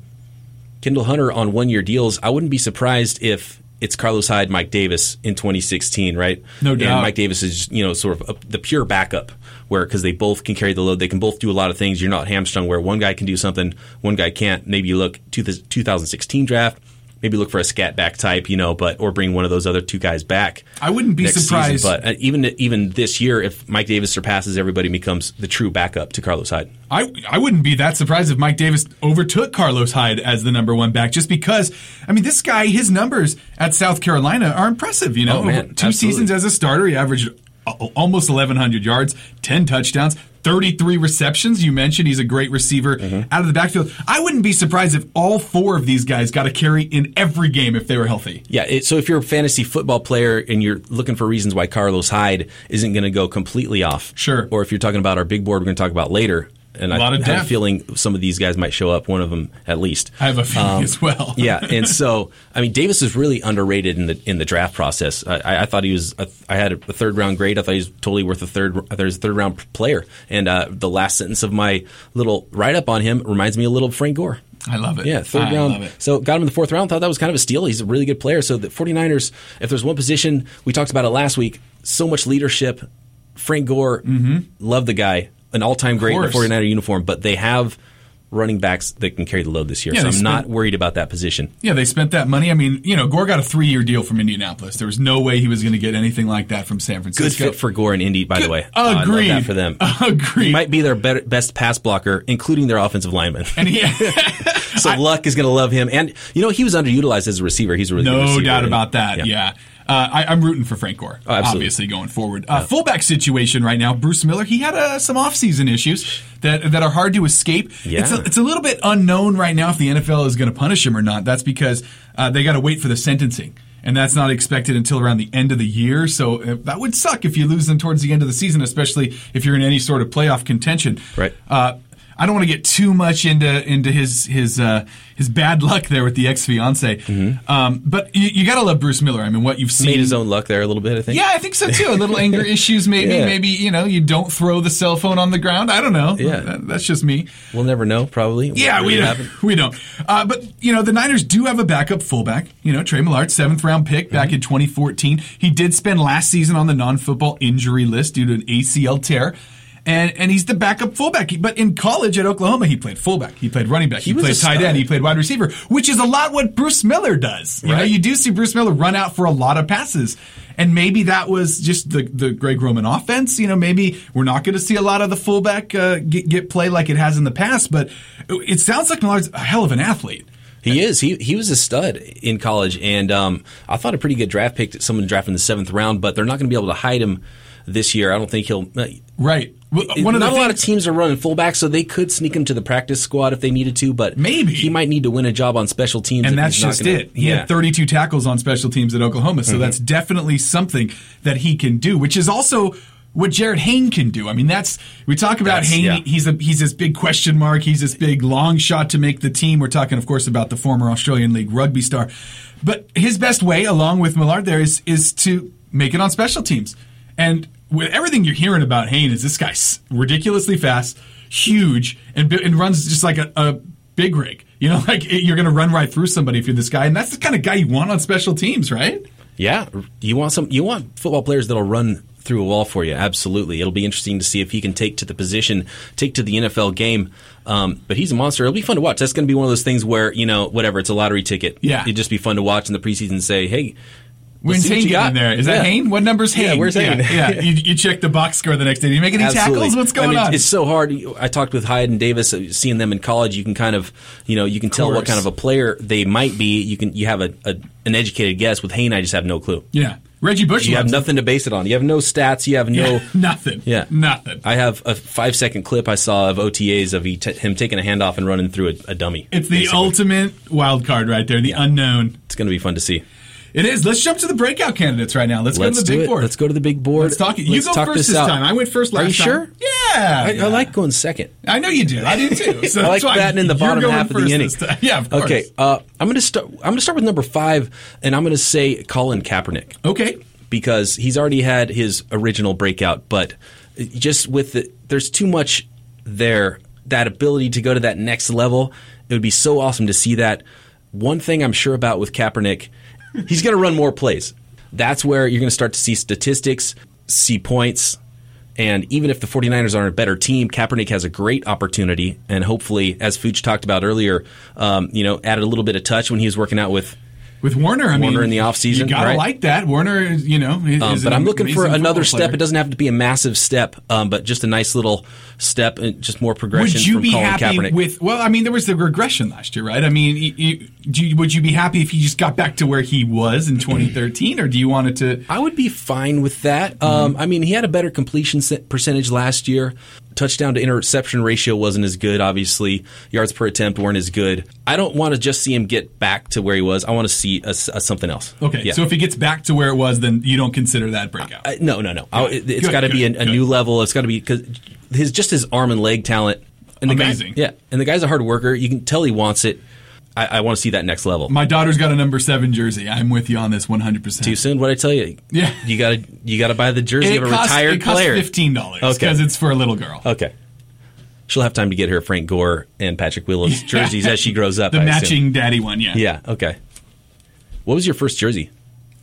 Kendall Hunter on one year deals, I wouldn't be surprised if it's Carlos Hyde, Mike Davis in 2016, right? No And doubt. Mike Davis is, you know, sort of a, the pure backup where because they both can carry the load, they can both do a lot of things. You're not hamstrung where one guy can do something, one guy can't. Maybe you look to the 2016 draft, maybe look for a scat back type, you know, but or bring one of those other two guys back. I wouldn't be next season. surprised. but uh, even even this year, if Mike Davis surpasses everybody, and becomes the true backup to Carlos Hyde. I, I wouldn't be that surprised if Mike Davis overtook Carlos Hyde as the number one back, just because, I mean, this guy, his numbers at South Carolina are impressive. You know, Oh, man, two absolutely. seasons as a starter, he averaged almost 1,100 yards, 10 touchdowns, 33 receptions. You mentioned he's a great receiver Mm-hmm. out of the backfield. I wouldn't be surprised if all four of these guys got a carry in every game if they were healthy. Yeah, it, so if you're a fantasy football player and you're looking for reasons why Carlos Hyde isn't going to go completely off, Sure. Or if you're talking about our big board, we're going to talk about later. And A I lot of have a feeling some of these guys might show up. One of them at least. I have a feeling Um, as well. [LAUGHS] yeah, and [LAUGHS] so I mean, Davis is really underrated in the in the draft process. I, I- thought he was. A, I had a third round grade. I thought he was totally worth a third. I thought he was a third round player. And uh, the last sentence of my little write up on him reminds me a little of Frank Gore. I love it. Yeah, third I round. love it. So got him in the fourth round. Thought that was kind of a steal. He's a really good player. So the 49ers, if there's one position, we talked about it last week, so much leadership. Frank Gore, love the guy, an all time great in course. 49er uniform, but they have running backs that can carry the load this year. Yeah, so I'm not worried about that position. Yeah, they spent that money. I mean, you know, Gore got a three year deal from Indianapolis. There was no way he was going to get anything like that from San Francisco. Good fit for Gore and Indy, by the way. Uh, I love Agreed. that for them. [LAUGHS] Agreed. He might be their better, best pass blocker, including their offensive lineman. and he, [LAUGHS] [LAUGHS] so Luck is going to love him. And, you know, he was underutilized as a receiver. He's a really good no doubt about that. Yeah. Uh, I, I'm rooting for Frank Gore, Oh, obviously, going forward. Uh, fullback situation right now, Bruce Miller, he had uh, some offseason issues that that are hard to escape. Yeah. It's, a, it's a little bit unknown right now if the NFL is going to punish him or not. That's because uh, they got to wait for the sentencing. And that's not expected until around the end of the year. So uh, that would suck if you lose them towards the end of the season, especially if you're in any sort of playoff contention. Right. Uh, I don't want to get too much into into his his uh, his bad [LAUGHS] luck there with the ex fiance, um, but you, you got to love Bruce Miller. I mean, what you've seen. Mm-hmm. Made his own luck there a little bit, I think. Yeah, I think so too. A little [LAUGHS] anger issues, maybe. Yeah. Maybe you know you don't throw the cell phone on the ground. I don't know. Yeah. That- that's just me. We'll never know, probably. Yeah, we don't. [LAUGHS] We don't. Uh, but you know, the Niners do have a backup fullback. You know, Trey Millard, seventh round pick back Mm-hmm. in 2014. He did spend last season on the non-football injury list due to an ACL tear. And, and he's the backup fullback. He- But in college at Oklahoma, he played fullback. He played running back. He, was played tight end. He played wide receiver, which is a lot what Bruce Miller does. You know, you do see Bruce Miller run out for a lot of passes. And maybe that was just the, the Greg Roman offense. You know, maybe we're not going to see a lot of the fullback uh, get, get play like it has in the past. But it sounds like Millard's a hell of an athlete. He is. He he was a stud in college, and um, I thought a pretty good draft pick. Someone drafted in the seventh round, but they're not going to be able to hide him this year. I don't think he'll. uh, Right. Well, One of not a lot of teams are running fullback, so they could sneak him to the practice squad if they needed to. But Maybe. he might need to win a job on special teams, and that's just gonna- it. He yeah. had 32 tackles on special teams at Oklahoma, so that's definitely something that he can do, which is also what Jarryd Hayne can do. I mean, that's we talk about That's- Hayne. yeah. He's a he's this big question mark. He's this big long shot to make the team. We're talking, of course, about the former Australian League rugby star. But his best way, along with Millard, there is is to make it on special teams. And with everything you're hearing about Hayne, is this guy's ridiculously fast, huge, and, and runs just like a, a big rig. You know, [LAUGHS] like it- you're going to run right through somebody if you're this guy, and that's the kind of guy you want on special teams, right? Yeah, you want some. You want football players that'll run through a wall for you. Absolutely, it'll be interesting to see if he can take to the position, take to the NFL game. Um, but he's a monster. It'll be fun to watch. That's going to be one of those things where you know, whatever. It's a lottery ticket. Yeah. it'd just be fun to watch in the preseason. and Say, hey, What Hayne got. in there? Is that Yeah. Hayne? What number's Yeah, Hayne? where's Hayne? Yeah, yeah. [LAUGHS] You, you check the box score the next day. Do you make any Absolutely. tackles? What's going I mean, on? It's so hard. I talked with Hyde and Davis, uh, seeing them in college. You can kind of, you know, you can tell what kind of a player they might be. You can, you have a, a an educated guess. With Hayne, I just have no clue. Yeah. Reggie Bush You have nothing to base it on. You have no stats. You have no. Yeah, [LAUGHS] nothing. Yeah, Nothing. I have a five second clip I saw of OTAs of he t- him taking a handoff and running through a, a dummy. It's the basically. ultimate wild card right there, the unknown. It's going to be fun to see. It is. Let's jump to the breakout candidates right now. Let's, Let's go to the big board. Let's go to the big board. Let's talk it. You Let's go first this out. time. I went first last Are you time. sure? Yeah. I, yeah. I like going second. I know you do. I do too. [LAUGHS] So I like batting in the bottom half of the inning. time. Yeah, of course. Okay, uh, I'm going to start. I'm going to start with number five, and I'm going to say Colin Kaepernick Okay. because he's already had his original breakout, but just with the, there's too much there. That ability to go to that next level, it would be so awesome to see that. One thing I'm sure about with Kaepernick, he's going to run more plays. That's where you're going to start to see statistics, see points, and even if the 49ers aren't a better team, Kaepernick has a great opportunity. And hopefully, as Fooch talked about earlier, um, you know, added a little bit of touch when he was working out with. With Warner, I Warner mean, in the offseason, you gotta right? like that. Warner, is, you know, is, Um, but I'm looking for another step. player. It doesn't have to be a massive step, um, but just a nice little step, and just more progression Would you be Colin happy Kaepernick. with? Well, I mean, there was the regression last year, right? I mean, you, you, do you, would you be happy if he just got back to where he was in 2013, or do you want it to? I would be fine with that. Um, I mean, he had a better completion percentage last year. Touchdown to interception ratio wasn't as good, obviously. Yards per attempt weren't as good. I don't want to just see him get back to where he was. I want to see a, a something else. Okay, Yeah. so if he gets back to where it was, then you don't consider that breakout. I- no, no, no. I- it, has got to be a, a new level. It's got to be because his just his arm and leg talent. And the guy- Amazing. yeah, and the guy's a hard worker. You can tell he wants it. I, I want to see that next level. My daughter's got a number seven jersey. I'm with you on this 100. percent Too soon? What I tell you? Yeah. you got to you got to buy the jersey It of a costs, retired it costs player. fifteen dollars Okay. because it's for a little girl. Okay. She'll have time to get her Frank Gore and Patrick Willis [LAUGHS] jerseys as she grows up. the I assume. matching daddy one, yeah. Yeah. Okay. What was your first jersey?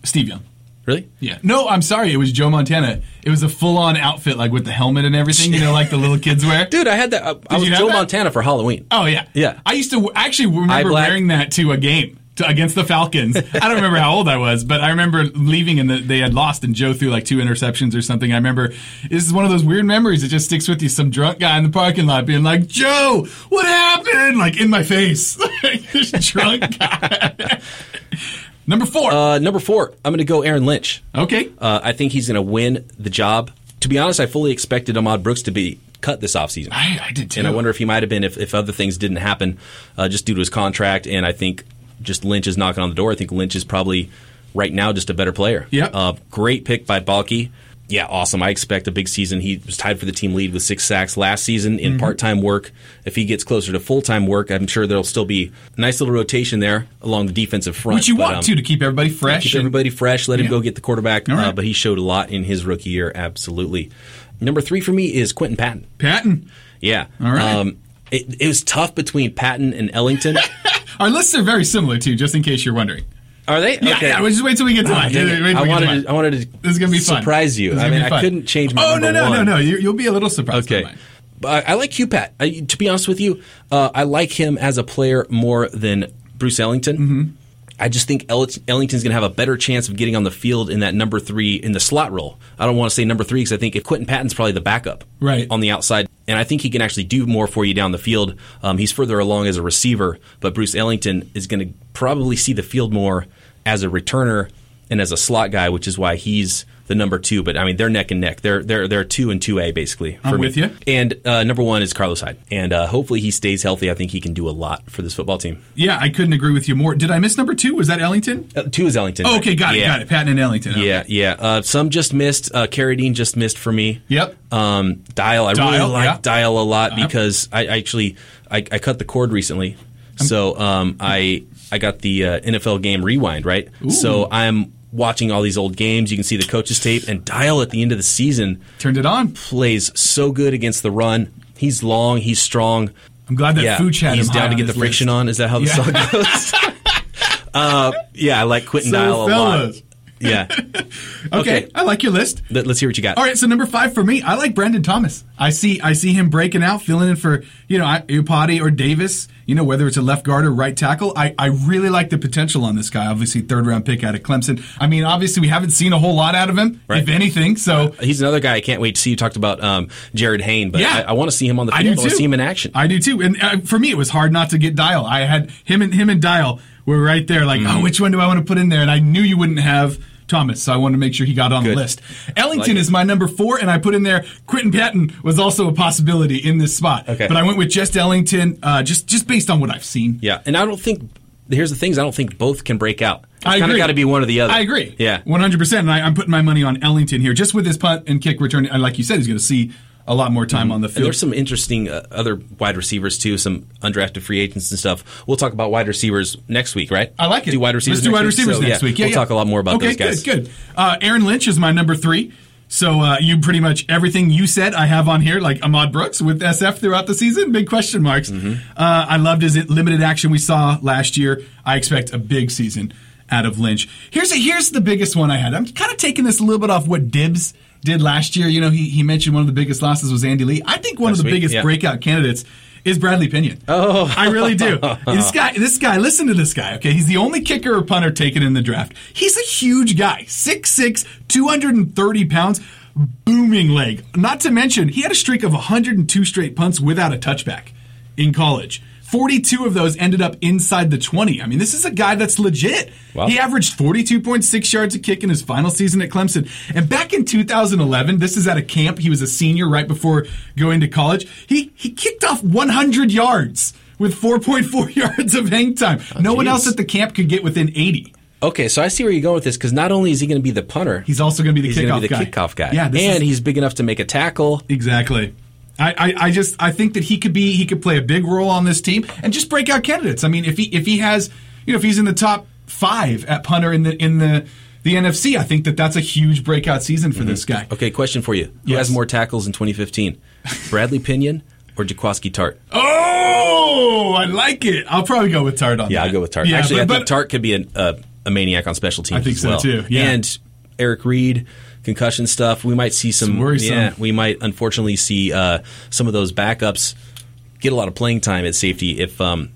Steve Young. Really? Yeah. No, I'm sorry. It was Joe Montana. It was a full on outfit, like with the helmet and everything, you know, like the little [LAUGHS] kids wear. Dude, I had that. Uh, I, I was Joe that? Montana for Halloween. Oh, yeah. Yeah. I used to w- actually remember wearing that to a game. To, against the Falcons. I don't remember how old I was, but I remember leaving and the, they had lost, and Joe threw like two interceptions or something. I remember this is one of those weird memories that just sticks with you. Some drunk guy in the parking lot being like, "Joe, what happened?" Like in my face, [LAUGHS] this drunk guy. Number four. Uh, number four, I'm going to go Aaron Lynch. okay. Uh, I think he's going to win the job. To be honest, I fully expected Ahmad Brooks to be cut this offseason. I, I did too. And I wonder if he might have been if, if other things didn't happen uh, just due to his contract. And I think just Lynch is knocking on the door. I think Lynch is probably right now just a better player. Yep. Uh, great pick by Baalke. Yeah, awesome. I expect a big season. He was tied for the team lead with six sacks last season Mm-hmm. in part time work. If he gets closer to full time work, I'm sure there'll still be a nice little rotation there along the defensive front. Which you But, want um, to to keep everybody fresh. keep and- everybody fresh. Let him go get the quarterback. All right. Uh, but he showed a lot in his rookie year. Absolutely. Number three for me is Quinton Patton. Patton. Yeah. All right. Um, it, it was tough between Patton and Ellington. [LAUGHS] Our lists are very similar too, just in case you're wondering. Are they? Yeah, okay. yeah. We'll just wait till we get to Ah, mine. dang Wait I to wanted mine. to, I wanted to This is gonna be fun. surprise you. I mean, I couldn't change my mind. Oh no no one. no no! You, you'll be a little surprised. Okay. But I, I like Hugh Pat. I, to be honest with you, uh, I like him as a player more than Bruce Ellington. Mm-hmm. I just think Ell- Ellington's going to have a better chance of getting on the field in that number three in the slot role. I don't want to say number three because I think if Quinton Patton's probably the backup Right. on the outside, and I think he can actually do more for you down the field. Um, he's further along as a receiver, but Bruce Ellington is going to probably see the field more as a returner and as a slot guy, which is why he's the number two. But I mean, they're neck and neck. They're they're they're two and two A basically. For I'm me. with you. And uh, number one is Carlos Hyde, and uh, hopefully he stays healthy. I think he can do a lot for this football team. Yeah, I couldn't agree with you more. Did I miss number two? Was that Ellington? Uh, two is Ellington. Oh, okay, got it, got it. Patton and Ellington. Okay. Yeah, yeah. Uh, some just missed. Uh, Carradine just missed for me. Yep. Um, Dial, I Dial, really like yeah. Dial a lot because I I actually I, I cut the cord recently, so um, I I got the uh, NFL game rewind right. So I'm watching all these old games. You can see the coaches tape and Dial at the end of the season Turned it on. plays so good against the run. He's long. He's strong. I'm glad that yeah, Fooch had he's down to get the his friction on. Is that how the Yeah. song goes? [LAUGHS] uh, yeah, I like Quinton So, Dial a lot. Yeah. [LAUGHS] Okay, Okay. I like your list. Let, us hear what you got. All right, so number five for me, I like Brandon Thomas. I see, I see him breaking out, filling in for you know Iupati or Davis. You know whether it's a left guard or right tackle. I, I really like the potential on this guy. Obviously, third round pick out of Clemson. I mean, obviously we haven't seen a whole lot out of him, Right. if anything. So He's another guy I can't wait to see. You talked about um, Jarryd Hayne, but Yeah. I, I want to see him on the I field. do I, want to see him in action. I do too. And uh, for me, it was hard not to get Dial. I had him and him and Dial were right there. Like, Mm-hmm. oh, which one do I want to put in there? And I knew you wouldn't have Thomas, so I wanted to make sure he got on Good. the list. Ellington Like is my number four, and I put in there Quinton Patton was also a possibility in this spot. Okay. But I went with just Ellington, uh, just just based on what I've seen. Yeah, and I don't think. Here's the things. I don't think both can break out. It's I kind of agree. got to be one or the other. I agree. Yeah. 100%. And I, I'm putting my money on Ellington here. Just with his punt and kick return, and like you said, he's going to see a lot more time on the And field. there's some interesting uh, other wide receivers too, some undrafted free agents and stuff. We'll talk about wide receivers next week, right? I like it. Do wide receivers. Let's do next wide week? receivers So, next yeah, week. Yeah, we'll yeah. talk a lot more about okay, those guys. Good, good. Uh, Aaron Lynch is my number three. So uh, you pretty much everything you said I have on here, like Ahmad Brooks with SF throughout the season. Big question marks. Mm-hmm. Uh, I loved his limited action we saw last year. I expect a big season out of Lynch. Here's a, here's the biggest one I had. I'm kind of taking this a little bit off what Dibbs did last year. You know, he he mentioned one of the biggest losses was Andy Lee. I think one Last of the week, biggest yeah. breakout candidates is Bradley Pinion. Oh, I really do. [LAUGHS] this guy, this guy. Listen to this guy. Okay, he's the only kicker or punter taken in the draft. He's a huge guy, 6'6", 230 pounds, booming leg. Not to mention, he had a streak of 102 straight punts without a touchback in college. 42 of those ended up inside the 20. I mean, this is a guy that's legit. Wow. He averaged 42.6 yards a kick in his final season at Clemson. And back in 2011, this is at a camp. He was a senior right before going to college. He he kicked off 100 yards with 4.4 [LAUGHS] yards of hang time. Oh, no one else at the camp could get within 80. Okay, so I see where you're going with this because not only is he going to be the punter, He's also going to be the he's kickoff be the guy. kickoff guy. Yeah, and is- he's big enough to make a tackle. Exactly. I, I, I just I think that he could be he could play a big role on this team and just break out candidates. I mean, if he if he has you know if he's in the top five at punter in the in the the NFC, I think that that's a huge breakout season for mm-hmm. this guy. Okay, question for you: Who Yes. has more tackles in 2015, Bradley Pinion or Jaquiski Tartt? Oh, I like it. I'll probably go with Tartt on Yeah, that. I'll go with Tartt. Yeah, Actually, but, I think Tartt could be a, a, uh, a maniac on special teams. I think so, well. too, yeah. And Eric Reid, concussion stuff. We might see some. Yeah, we might unfortunately see uh, some of those backups get a lot of playing time at safety if um,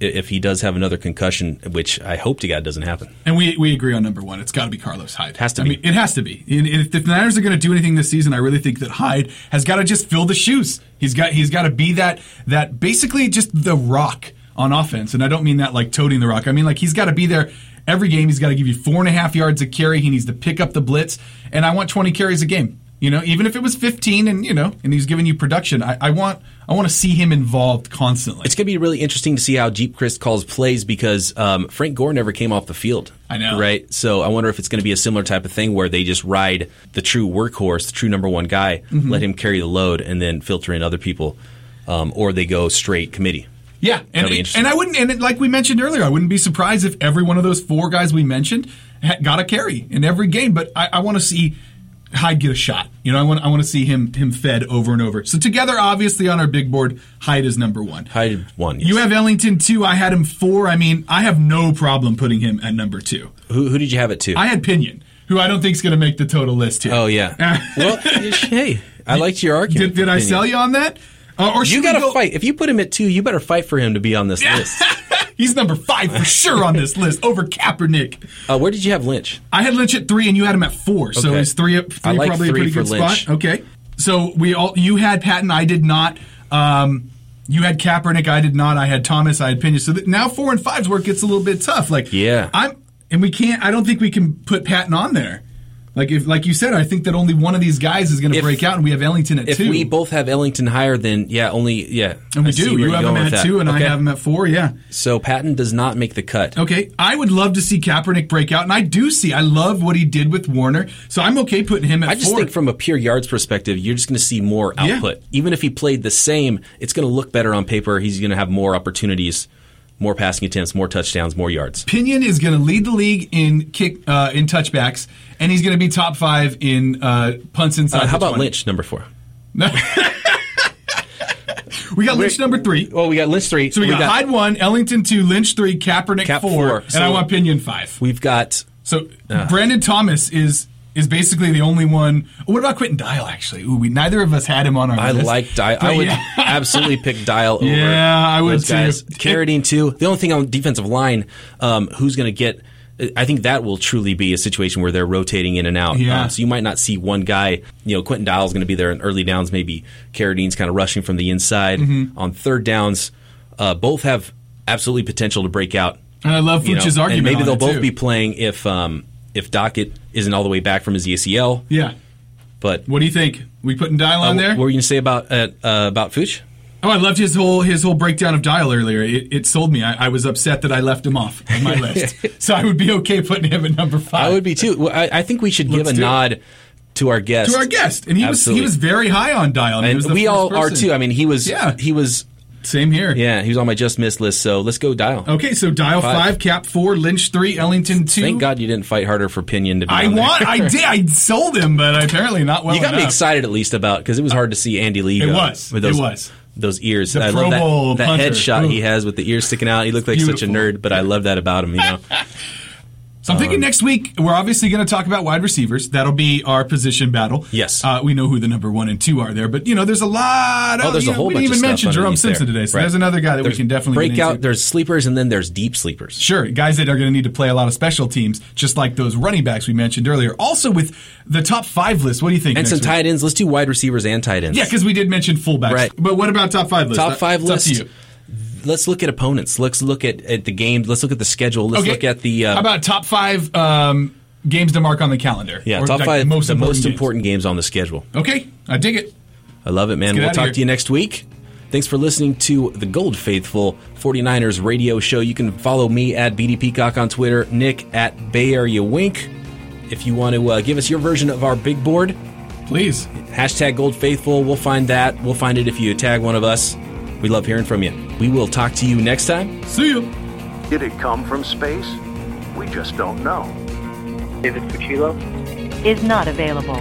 if he does have another concussion, which I hope to God doesn't happen. And we, we agree on number one. It's got to be Carlos Hyde. Has to I be. mean, it has to be. And if the Niners are going to do anything this season, I really think that Hyde has got to just fill the shoes. He's got he's got to be that that basically just the rock on offense. And I don't mean that like toting the rock. I mean like he's got to be there every game. He's got to give you four and a half yards a carry. He needs to pick up the blitz. And I want twenty carries a game. You know, even if it was fifteen, and you know, and he's giving you production, I, I want I want to see him involved constantly. It's going to be really interesting to see how Geep Chryst calls plays because um, Frank Gore never came off the field. I know. Right? So I wonder if it's going to be a similar type of thing where they just ride the true workhorse, the true number one guy, Mm-hmm. let him carry the load, and then filter in other people, um, or they go straight committee. Yeah, and, interesting. and I wouldn't, and it, like we mentioned earlier, I wouldn't be surprised if every one of those four guys we mentioned ha- got a carry in every game. But I, I want to see Hyde get a shot. You know, I want I want to see him him fed over and over. So together, obviously on our big board, Hyde is number one. Hyde one. yes. You have Ellington two. I had him four. I mean, I have no problem putting him at number two. who, who did you have it to? I had Pinion, who I don't think is going to make the total list here. oh yeah. [LAUGHS] well, hey, I liked your argument. did, did I sell you on that? Uh, or You got to go- fight. If you put him at two, you better fight for him to be on this list. [LAUGHS] He's number five for sure on this list over Kaepernick. Uh, where did you have Lynch? I had Lynch at three, and you had him at four. So Okay. is three, three I like probably three a pretty good Lynch. spot? Okay. So we all you had Patton, I did not. Um, you had Kaepernick, I did not. I had Thomas, I had Pena. So that now four and five is where it gets a little bit tough. Like Yeah. I'm, and we can't. I don't think we can put Patton on there. Like if, like you said, I think that only one of these guys is going to break out, and we have Ellington at If two. we both have Ellington higher, then yeah, only yeah. and we I do. You have him at that. two, and I have him at four. Yeah. So Patton does not make the cut. Okay, I would love to see Kaepernick break out, and I do see. I love what he did with Warner, so I'm okay putting him at I just four. think from a pure yards perspective, you're just going to see more Yeah. output. Even if he played the same, it's going to look better on paper. He's going to have more opportunities, more passing attempts, more touchdowns, more yards. Pinion is going to lead the league in kick uh, in touchbacks, and he's going to be top five in uh, punts inside. Uh, how about 20. Lynch, number four? [LAUGHS] We got Lynch number three. Well, we got Lynch three. So we, got, Hyde one, Ellington two, Lynch three, Kaepernick Cap four, four. and So- I want Pinion five. We've got So Brandon Thomas is is basically the only one. What about Quinton Dial? Actually, Ooh, we neither of us had him on our I list. like Dial. I would yeah. [LAUGHS] absolutely pick Dial [LAUGHS] over. Yeah, I would those guys. too. Carradine too. The only thing on defensive line, um, who's going to get? I think that will truly be a situation where they're rotating in and out. Yeah. Um, so you might not see one guy. You know, Quinton Dial's going to be there in early downs. Maybe Carradine's kind of rushing from the inside Mm-hmm. on third downs. Uh, both have absolutely potential to break out. And I love you know, argument. and maybe they'll both too. be playing if um, if Dockett isn't all the way back from his ACL. Yeah. But What do you think? We putting Dial on uh, there? what were you going to say about uh, uh, about Fooch? Oh, I loved his whole his whole breakdown of Dial earlier. It, it sold me. I, I was upset that I left him off on my [LAUGHS] list, so I would be okay putting him at number five. I would be too. Well, I, I think we should give Let's a do it. nod to our guest. to our guest, and he was he was very high on Dial. I mean, and we all are too. I mean, he was. Yeah. he was. Same here. Yeah, he was on my just missed list. So let's go dial. Okay, so Dial Five. five, Cap four, Lynch three, Ellington two. Thank God you didn't fight harder for Pinion to be. I on there. want. I [LAUGHS] did. I sold him, but apparently not well You got me enough. excited at least about because it was hard to see Andy Lee. It was. With It those, was. Those ears. The I Pro love that, that headshot he has with the ears sticking out. He looked like such a nerd, but I love that about him. You know. [LAUGHS] So I'm thinking Um, next week we're obviously going to talk about wide receivers. That'll be our position battle. Yes. uh, we know who the number one and two are there, but you know there's a lot. Of, Oh, there's a know, whole we bunch didn't even mention Jerome Simpson there. today, so Right. there's another guy that There's we can definitely get breakout. into. There's sleepers and then there's deep sleepers. Sure, guys that are going to need to play a lot of special teams, just like those running backs we mentioned earlier. Also with the top five list, what do you think? And some week? tight ends. Let's do wide receivers and tight ends. Yeah, because we did mention fullbacks. Right. But what about top five list? top That- five it's up list. to you. Let's look at opponents. Let's look at, at the games. Let's look at the schedule. Let's Okay. look at the. Uh, How about top five um, games to mark on the calendar? yeah, Or, top like, five most the important most games. important games on the schedule. Okay, I dig it. I love it, man. We'll talk here. to you next week. Thanks for listening to the Gold Faithful 49ers radio show. You can follow me at BD Peacock on Twitter, Nick at Bay Area Wink. If you want to uh, give us your version of our big board, Please. hashtag Gold Faithful. We'll find that. We'll find it if you tag one of us. We love hearing from you. We will talk to you next time. See you. Did it come from space? We just don't know. David Fucillo. is not available.